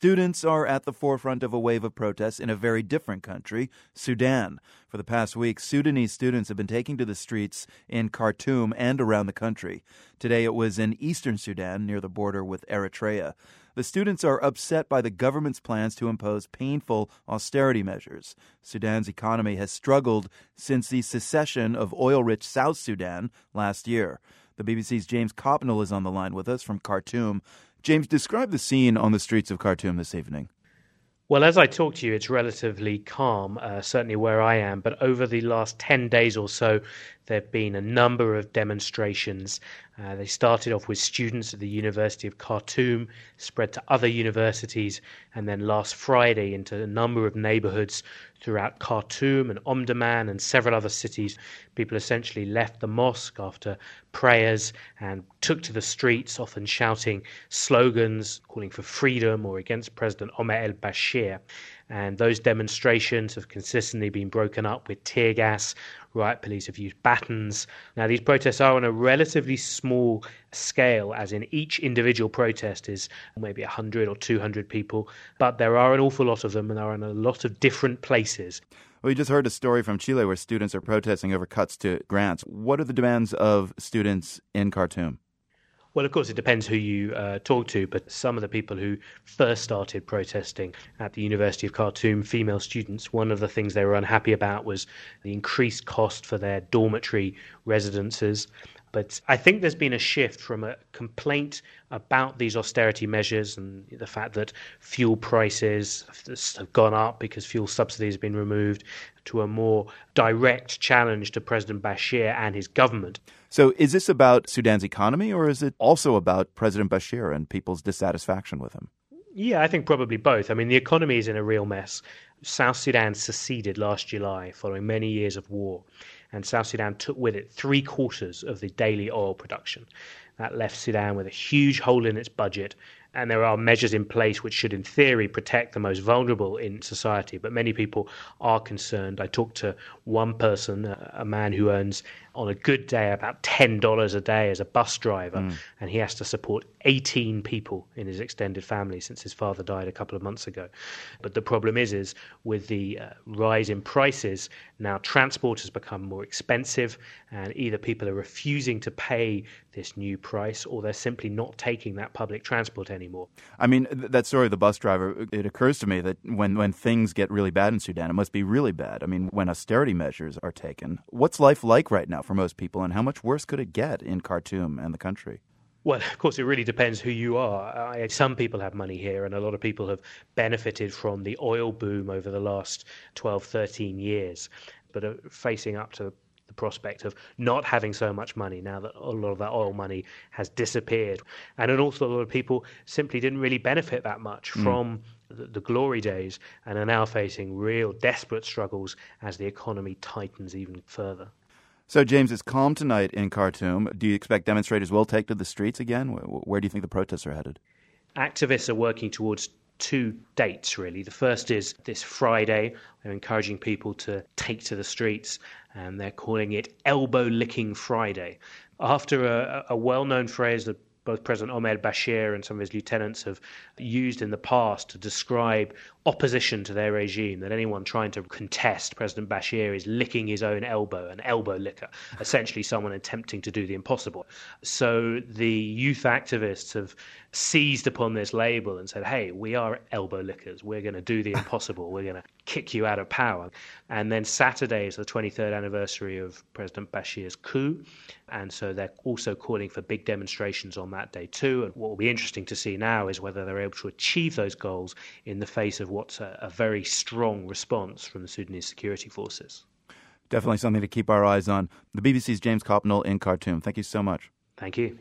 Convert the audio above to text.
Students are at the forefront of a wave of protests in a very different country, Sudan. For the past week, Sudanese students have been taking to the streets in Khartoum and around the country. Today it was in eastern Sudan near the border with Eritrea. The students are upset by the government's plans to impose painful austerity measures. Sudan's economy has struggled since the secession of oil rich South Sudan last year. The BBC's James Copnall is on the line with us from Khartoum. James, describe the scene on the streets of Khartoum this evening. Well, as I talk to you, it's relatively calm, uh, certainly where I am. But over the last 10 days or so, there have been a number of demonstrations. Uh, they started off with students at the University of Khartoum, spread to other universities, and then last Friday into a number of neighborhoods throughout Khartoum and Omdurman and several other cities. People essentially left the mosque after prayers and took to the streets, often shouting slogans calling for freedom or against President Omar el Bashir. And those demonstrations have consistently been broken up with tear gas. Riot police have used batons. Now, these protests are on a relatively small scale, as in each individual protest is maybe 100 or 200 people, but there are an awful lot of them and are in a lot of different places. Well, We just heard a story from Chile where students are protesting over cuts to grants. What are the demands of students in Khartoum? Well, of course, it depends who you uh, talk to, but some of the people who first started protesting at the University of Khartoum, female students, one of the things they were unhappy about was the increased cost for their dormitory residences. But I think there's been a shift from a complaint about these austerity measures and the fact that fuel prices have gone up because fuel subsidies have been removed to a more direct challenge to President Bashir and his government. So, is this about Sudan's economy or is it also about President Bashir and people's dissatisfaction with him? Yeah, I think probably both. I mean, the economy is in a real mess. South Sudan seceded last July following many years of war and South Sudan took with it three quarters of the daily oil production. That left Sudan with a huge hole in its budget, and there are measures in place which should, in theory, protect the most vulnerable in society. But many people are concerned. I talked to one person, a man who earns on a good day about $10 a day as a bus driver, mm. and he has to support 18 people in his extended family since his father died a couple of months ago. But the problem is, is with the uh, rise in prices, now transport has become more expensive, and either people are refusing to pay this new price or they're simply not taking that public transport anymore. I mean, that story of the bus driver, it occurs to me that when, when things get really bad in Sudan, it must be really bad. I mean, when austerity measures are taken, what's life like right now for most people, and how much worse could it get in Khartoum and the country? Well, of course, it really depends who you are. I, some people have money here, and a lot of people have benefited from the oil boom over the last 12, 13 years, but are facing up to the prospect of not having so much money now that a lot of that oil money has disappeared. And an awful lot of people simply didn't really benefit that much mm. from the, the glory days and are now facing real desperate struggles as the economy tightens even further. So, James, it's calm tonight in Khartoum. Do you expect demonstrators will take to the streets again? Where do you think the protests are headed? Activists are working towards two dates, really. The first is this Friday. They're encouraging people to take to the streets, and they're calling it Elbow Licking Friday. After a, a well known phrase that both President Omar Bashir and some of his lieutenants have used in the past to describe opposition to their regime, that anyone trying to contest President Bashir is licking his own elbow, an elbow licker, essentially someone attempting to do the impossible. So the youth activists have seized upon this label and said, hey, we are elbow lickers. We're going to do the impossible. We're going to kick you out of power. And then Saturday is the 23rd anniversary of President Bashir's coup. And so they're also calling for big demonstrations on that day too. And what will be interesting to see now is whether they're able to achieve those goals in the face of what's a, a very strong response from the Sudanese security forces. Definitely something to keep our eyes on. The BBC's James Copnall in Khartoum. Thank you so much. Thank you.